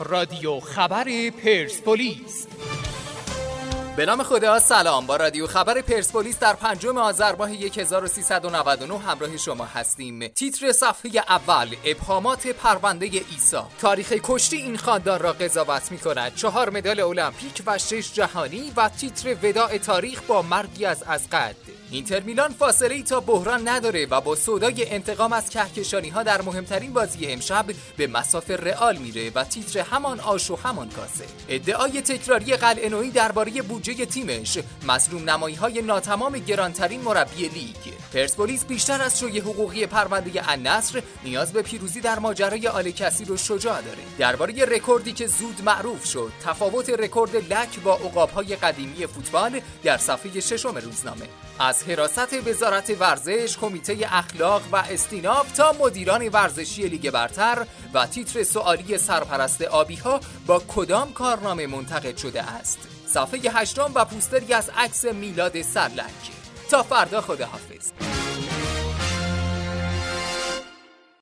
رادیو خبر پرسپولیس. به نام خدا سلام. با رادیو خبر پرسپولیس در پنجم آذر ماه 1399 همراه شما هستیم. تیتر صفحه اول ابهامات پرونده ایسا تاریخ کشتی این خاندان را قضاوت می کند چهار مدال المپیک و شش جهانی و تیتر وداع تاریخ با مرگی از از قد اینتر میلان فاصله ای تا بحران نداره و با سودای انتقام از کهکشانی ها در مهمترین بازی امشب به مصاف رئال میره و تیتر همان آش و همان کاسه. ادعای تکراری قلعه‌نویی درباره بودجه تیمش مظلوم نمایی های ناتمام گرانترین مربی لیگ. پرسپولیس بیشتر از شوی حقوقی پرونده النصر نیاز به پیروزی در ماجرای آل‌کثیر و شجاع داره. درباره رکوردی که زود معروف شد تفاوت رکورد لک با عقاب‌های قدیمی فوتبال در صفحه ششم روزنامه. از حراست وزارت ورزش، کمیته اخلاق و استیناف تا مدیران ورزشی لیگ برتر و تیتر سوالی سرپرست آبی ها با کدام کارنامه منتقد شده است. صفحه هشتم و پوستری از عکس میلاد سرلک تا فردا خداحافظ